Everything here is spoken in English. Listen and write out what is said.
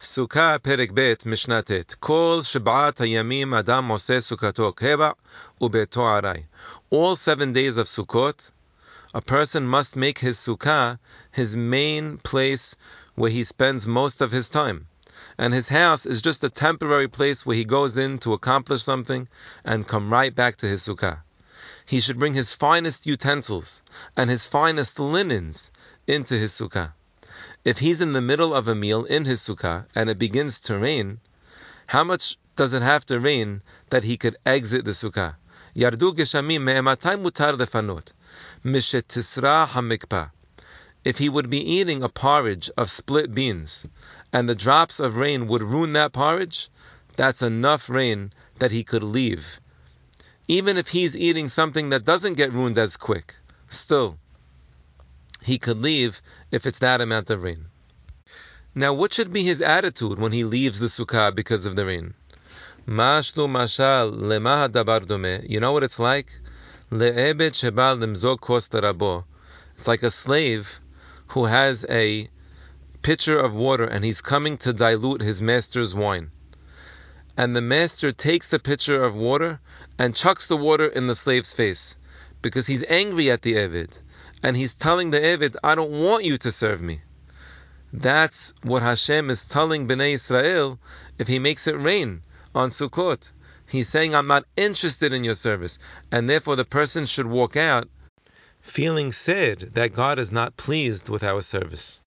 Perek Bet Mishnah Tet. Kol Shabbat Hayamim Adam Mose Sukkato Keva Ubeto Arai. All seven days of Sukkot, a person must make his Sukkah his main place where he spends most of his time. And his house is just a temporary place where he goes in to accomplish something and come right back to his Sukkah. He should bring his finest utensils and his finest linens into his Sukkah. If he's in the middle of a meal in his sukkah and it begins to rain, how much does it have to rain that he could exit the sukkah? Yardu geshamim me'ematai mutar lefanot. If he would be eating a porridge of split beans and the drops of rain would ruin that porridge, that's enough rain that he could leave. Even if he's eating something that doesn't get ruined as quick, still, he could leave if it's that amount of rain. Now, what should be his attitude when he leaves the sukkah because of the rain? Mashlu mashal lemah dabar You know what it's like? Le'ebet shebal limzok kos rabo. It's like a slave who has a pitcher of water and he's coming to dilute his master's wine. And the master takes the pitcher of water and chucks the water in the slave's face because he's angry at the Evid and he's telling the Evid, I don't want you to serve me. That's what Hashem is telling Bnei Israel if he makes it rain on Sukkot. He's saying, I'm not interested in your service. And therefore the person should walk out feeling sad that God is not pleased with our service.